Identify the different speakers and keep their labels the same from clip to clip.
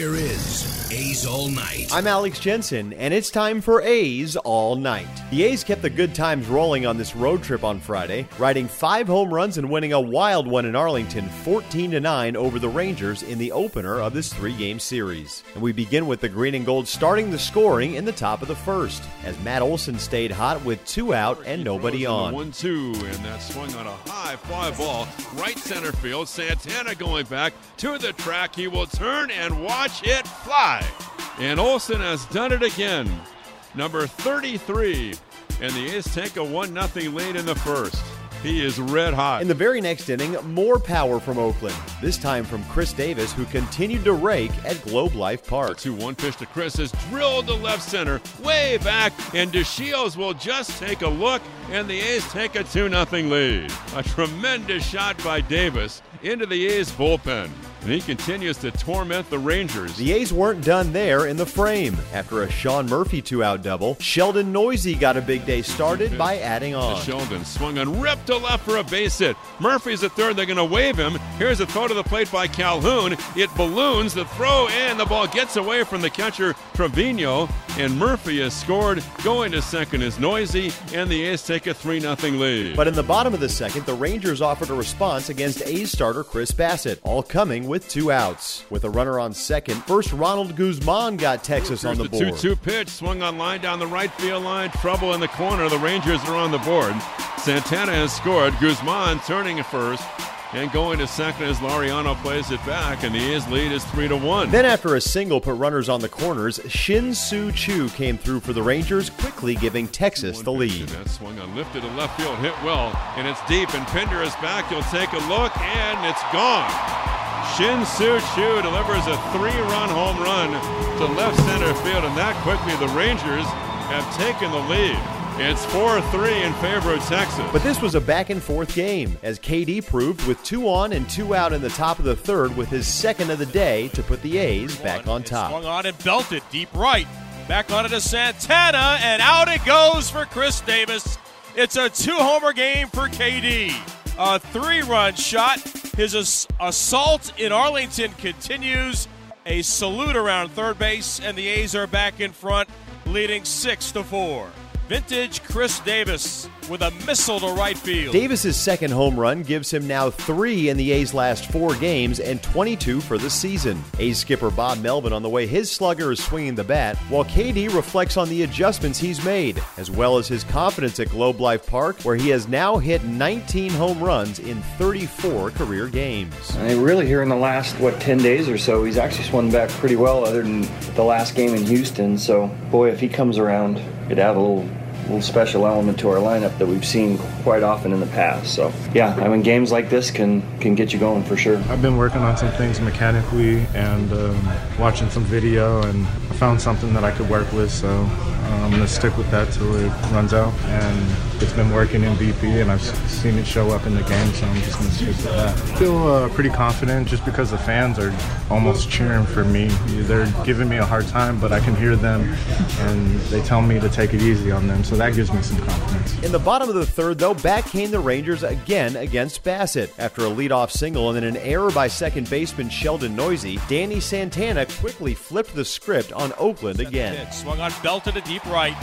Speaker 1: Here is A's All Night.
Speaker 2: I'm Alex Jensen, and it's time for A's All Night. The A's kept the good times rolling on this road trip on Friday, riding five home runs and winning a wild one in Arlington, 14 9 over the Rangers in the opener of this three-game series. And we begin with the green and gold starting the scoring in the top of the first, as Matt Olson stayed hot with two out and nobody on.
Speaker 3: One two, and that swung on a high fly ball, right center field. Santana going back to the track. He will turn and watch it fly. And Olson has done it again. Number 33. And the A's take a 1 0 lead in the first. He is red hot.
Speaker 2: In the very next inning, more power from Oakland, this time from Khris Davis, who continued to rake at Globe Life Park.
Speaker 3: 2 1 pitch to Khris is drilled to left center, way back, and DeShields will just take a look, and the A's take a 2 0 lead. A tremendous shot by Davis into the A's bullpen. And he continues to torment the Rangers.
Speaker 2: The A's weren't done there in the frame. After a Sean Murphy two out double, Sheldon Neuse got a big day started by adding on.
Speaker 3: Sheldon swung and ripped to left for a base hit. Murphy's at third. They're going to wave him. Here's a throw to the plate by Calhoun. It balloons the throw, and the ball gets away from the catcher Trevino. And Murphy has scored. Going to second is Neuse, and the A's take a 3 0 lead.
Speaker 2: But in the bottom of the second, the Rangers offered a response against A's starter Chris Bassitt, all coming with two outs. With a runner on second, first Ronald Guzman got Texas on the board.
Speaker 3: 2 2 pitch, swung on line down the right field line, trouble in the corner. The Rangers are on the board. Santana has scored. Guzman turning at first. And going to second as Laureano plays it back, and the A's lead is three to one.
Speaker 2: Then, after a single put runners on the corners, Shin Soo Choo came through for the Rangers, quickly giving Texas the lead.
Speaker 3: That swung on lifted to left field, hit well, and it's deep. And Pinder is back. You'll take a look, and it's gone. Shin Soo Choo delivers a three-run home run to left center field, and that quickly the Rangers have taken the lead. It's 4 3 in favor of Texas.
Speaker 2: But this was a back and forth game, as KD proved with two on and two out in the top of the third with his second of the day to put the A's back on top.
Speaker 4: Swung on and belted deep right. Back on it to Santana, and out it goes for Khris Davis. It's a two homer game for KD. A three run shot. His ass- assault in Arlington continues. A salute around third base, and the A's are back in front, leading 6 to 4. Vintage Khris Davis with a missile to right field.
Speaker 2: Davis's second home run gives him now three in the A's last four games and 22 for the season. A's skipper Bob Melvin on the way his slugger is swinging the bat, while KD reflects on the adjustments he's made, as well as his confidence at Globe Life Park, where he has now hit 19 home runs in 34 career games.
Speaker 5: And really, here in the last what 10 days or so, he's actually swung back pretty well, other than the last game in Houston. So, boy, if he comes around, it add a little little special element to our lineup that we've seen quite often in the past. So yeah, I mean games like this can can get you going for sure.
Speaker 6: I've been working on some things mechanically and um, watching some video, and I found something that I could work with. So I'm gonna stick with that till it runs out. And it's been working in BP, and I've seen it show up in the game. So I'm just gonna stick with that. I feel uh, pretty confident just because the fans are almost cheering for me. They're giving me a hard time, but I can hear them, and they tell me to take it easy on them. So that gives me some confidence.
Speaker 2: In the bottom of the third, though, back came the Rangers again against Bassitt. After a leadoff single and then an error by second baseman Sheldon Neuse, Danny Santana quickly flipped the script on Oakland again.
Speaker 4: Swung on belted to deep right.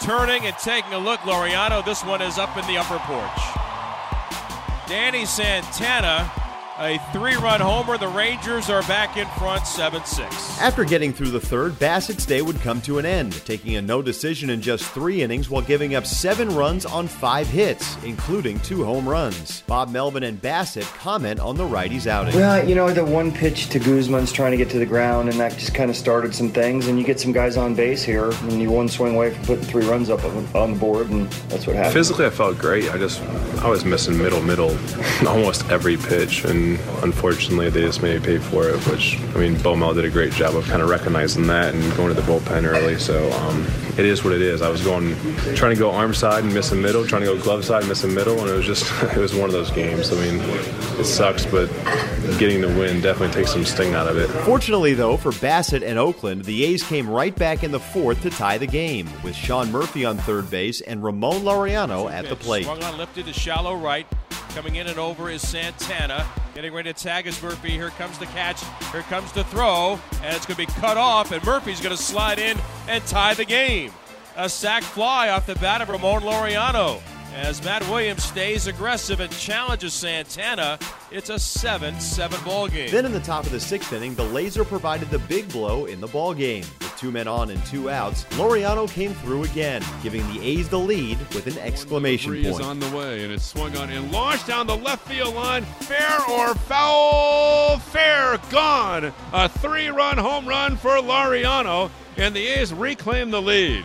Speaker 4: Turning and taking a look, Laureano. This one is up in the upper porch. Danny Santana a three run homer. The Rangers are back in front 7 6.
Speaker 2: After getting through the third, Bassitt's day would come to an end, taking a no decision in just three innings while giving up seven runs on five hits, including two home runs. Bob Melvin and Bassitt comment on the righty's outing.
Speaker 5: Well, you know, the one pitch to Guzman's trying to get to the ground, and that just kind of started some things. And you get some guys on base here, and you one swing away from putting three runs up on the board, and that's what happened.
Speaker 7: Physically, I felt great. I just, I was missing middle, middle almost every pitch, and unfortunately, they just made me pay for it. Which, I mean, Bo Mel did a great job of kind of recognizing that and going to the bullpen early. So um, it is what it is. I was going, trying to go arm side and missing middle, trying to go glove side, missing middle, and it was just, it was one of those games. I mean, it sucks, but getting the win definitely takes some sting out of it.
Speaker 2: Fortunately, though, for Bassitt and Oakland, the A's came right back in the fourth to tie the game, with Sean Murphy on third base and Ramon Laureano at the plate.
Speaker 4: Swung on, lifted to shallow right. Coming in and over is Santana. Getting ready to tag is Murphy. Here comes the catch. Here comes the throw. And it's going to be cut off. And Murphy's going to slide in and tie the game. A sac fly off the bat of Ramon Laureano. As Matt Williams stays aggressive and challenges Santana, it's a 7 7 ball game.
Speaker 2: Then in the top of the sixth inning, the Laser provided the big blow in the ball game. Two men on and two outs, Laureano came through again, giving the A's the lead with an exclamation
Speaker 3: Three
Speaker 2: point.
Speaker 3: is on the way, and it's swung on and launched down the left field line. Fair or foul? Fair, gone. A three-run home run for Laureano, and the A's reclaim the lead.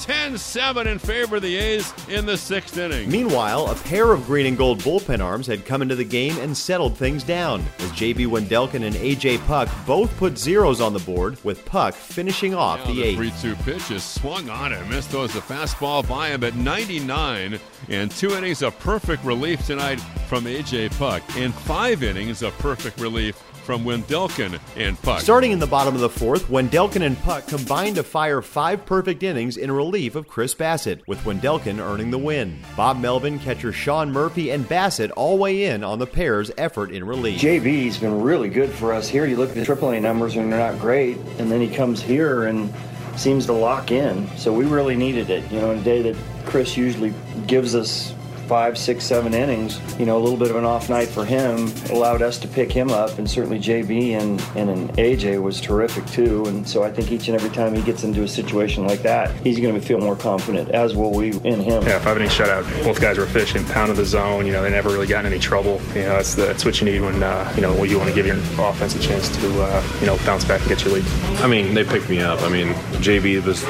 Speaker 3: 10-7 in favor of the A's in the sixth inning.
Speaker 2: Meanwhile, a pair of green and gold bullpen arms had come into the game and settled things down, as JB Wendelken and AJ Puk both put zeros on the board, with Puk finishing off
Speaker 3: Now
Speaker 2: the
Speaker 3: the
Speaker 2: eighth.
Speaker 3: 3-2 pitch is swung on and missed. Throws a fastball by him at 99, and two innings of perfect relief tonight from AJ Puk, and five innings of perfect relief from Wendelken and Puk.
Speaker 2: Starting in the bottom of the fourth, Wendelken and Puk combined to fire five perfect innings in relief of Chris Bassitt, with Wendelken earning the win. Bob Melvin, catcher Sean Murphy, and Bassitt all weigh in on the pair's effort in relief.
Speaker 5: JV's been really good for us here. You look at the AAA numbers and they're not great, and then he comes here and seems to lock in. So we really needed it. You know, in a day that Chris usually gives us five, six, seven innings, you know, a little bit of an off night for him allowed us to pick him up, and certainly JB and, and an AJ was terrific too. And so I think each and every time he gets into a situation like that, he's going to feel more confident, as will we in him.
Speaker 8: Yeah, five inning shutout. Both guys were efficient, pounded the zone. You know, they never really got in any trouble. You know, that's the, that's what you need when uh, you know when you want to give your offense a chance to uh, you know bounce back and get your lead.
Speaker 7: I mean, they picked me up. I mean, JB was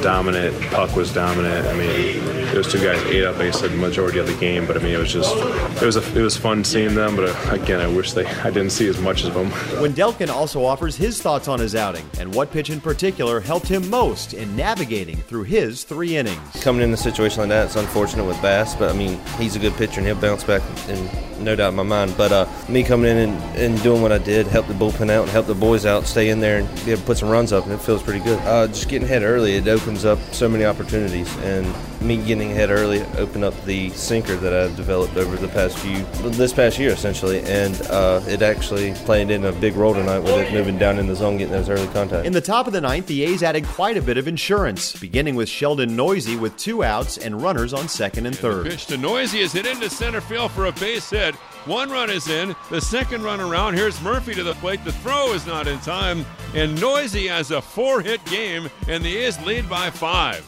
Speaker 7: dominant, Puk was dominant. I mean, those two guys ate up basically the majority of the game. But I mean, it was just it was a, it was fun seeing them. But again, I wish they I didn't see as much of them.
Speaker 2: Wendelken also offers his thoughts on his outing and what pitch in particular helped him most in navigating through his three innings.
Speaker 9: Coming in a situation like that, it's unfortunate with Bass, but I mean, he's a good pitcher and he'll bounce back, and no doubt in my mind. But uh, me coming in and, and doing what I did, help the bullpen out and help the boys out, stay in there and be able to put some runs up, and it feels pretty good. Uh, just getting ahead early, it opens up so many opportunities, and me getting ahead early opened up the sinker that I've developed over the past few, this past year essentially, and uh, it actually played in a big role tonight with it moving down in the zone, getting those early contacts.
Speaker 2: In the top of the ninth, the A's added quite a bit of insurance, beginning with Sheldon Neuse with two outs and runners on second and third.
Speaker 3: Pitch to Neuse is hit into center field for a base hit. One run is in. The second run around. Here's Murphy to the plate. The throw is not in time. And Neuse has a four hit game, and the A's lead by five.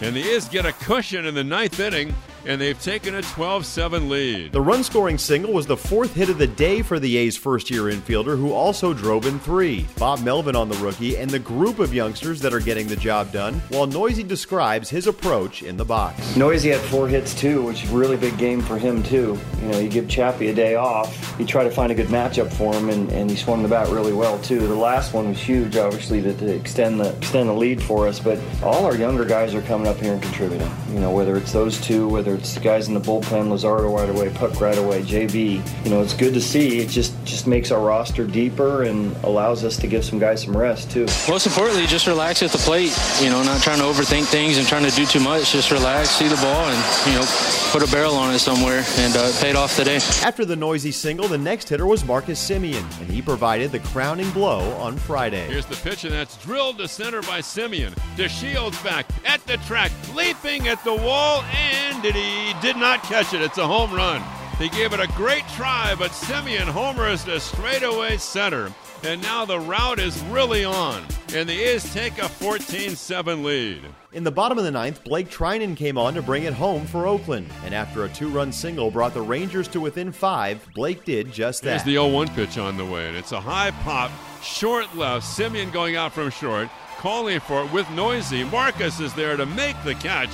Speaker 3: And the Is get a cushion in the ninth inning, and they've taken a 12 7 lead.
Speaker 2: The run scoring single was the fourth hit of the day for the A's first year infielder, who also drove in three. Bob Melvin on the rookie and the group of youngsters that are getting the job done, while Neuse describes his approach in the box.
Speaker 5: Neuse had four hits too, which is a really big game for him too. You know, you give Chappie a day off, you try to find a good matchup for him, and, and he swung the bat really well too. The last one was huge, obviously, to, to extend the extend the lead for us. But all our younger guys are coming up here and contributing. You know, whether it's those two, whether it's the guys in the bullpen, Luzardo right away, Puk right away, JB. You know, it's good to see. It just just makes our roster deeper and allows us to give some guys some rest too.
Speaker 10: Most importantly, just relax at the plate. You know, not trying to overthink things and trying to do too much. Just relax, see the ball, and you know, put a barrel on it somewhere, and uh, it paid off today.
Speaker 2: After the Neuse single, the next hitter was Marcus Semien, and he provided the crowning blow on Friday.
Speaker 3: Here's the pitch, and that's drilled to center by Semien. To Shields back at the track, leaping at the wall, and did he did not catch it. It's a home run. He gave it a great try, but Semien homers to straightaway center. And now the route is really on, and the A's take a 14 7 lead.
Speaker 2: In the bottom of the ninth, Blake Treinen came on to bring it home for Oakland. And after a two run single brought the Rangers to within five, Blake did just that.
Speaker 3: There's the 0 1 pitch on the way, and it's a high pop, short left. Semien going out from short, calling for it with Neuse. Marcus is there to make the catch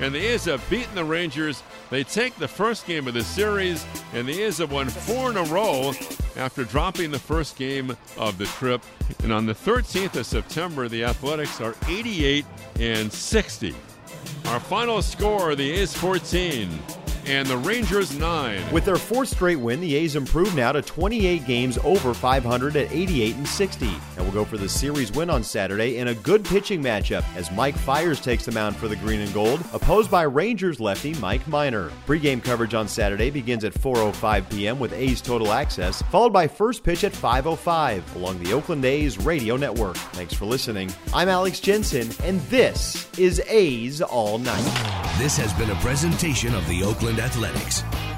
Speaker 3: and the A's have beaten the Rangers. They take the first game of the series, and the A's have won four in a row after dropping the first game of the trip. And on the 13th of September, the Athletics are 88 and 60. Our final score: the A's 14, and the Rangers 9.
Speaker 2: With their fourth straight win, the A's improve now to 28 games over 500 at 88 and 60. And we'll go for the series win on Saturday in a good pitching matchup as Mike Fiers takes the mound for the green and gold, opposed by Rangers lefty Mike Minor. Pre-game coverage on Saturday begins at 4:05 p.m. with A's Total Access, followed by first pitch at 5:05 along the Oakland A's radio network. Thanks for listening. I'm Alex Jensen, and this is A's All Night.
Speaker 1: This has been a presentation of the Oakland Athletics.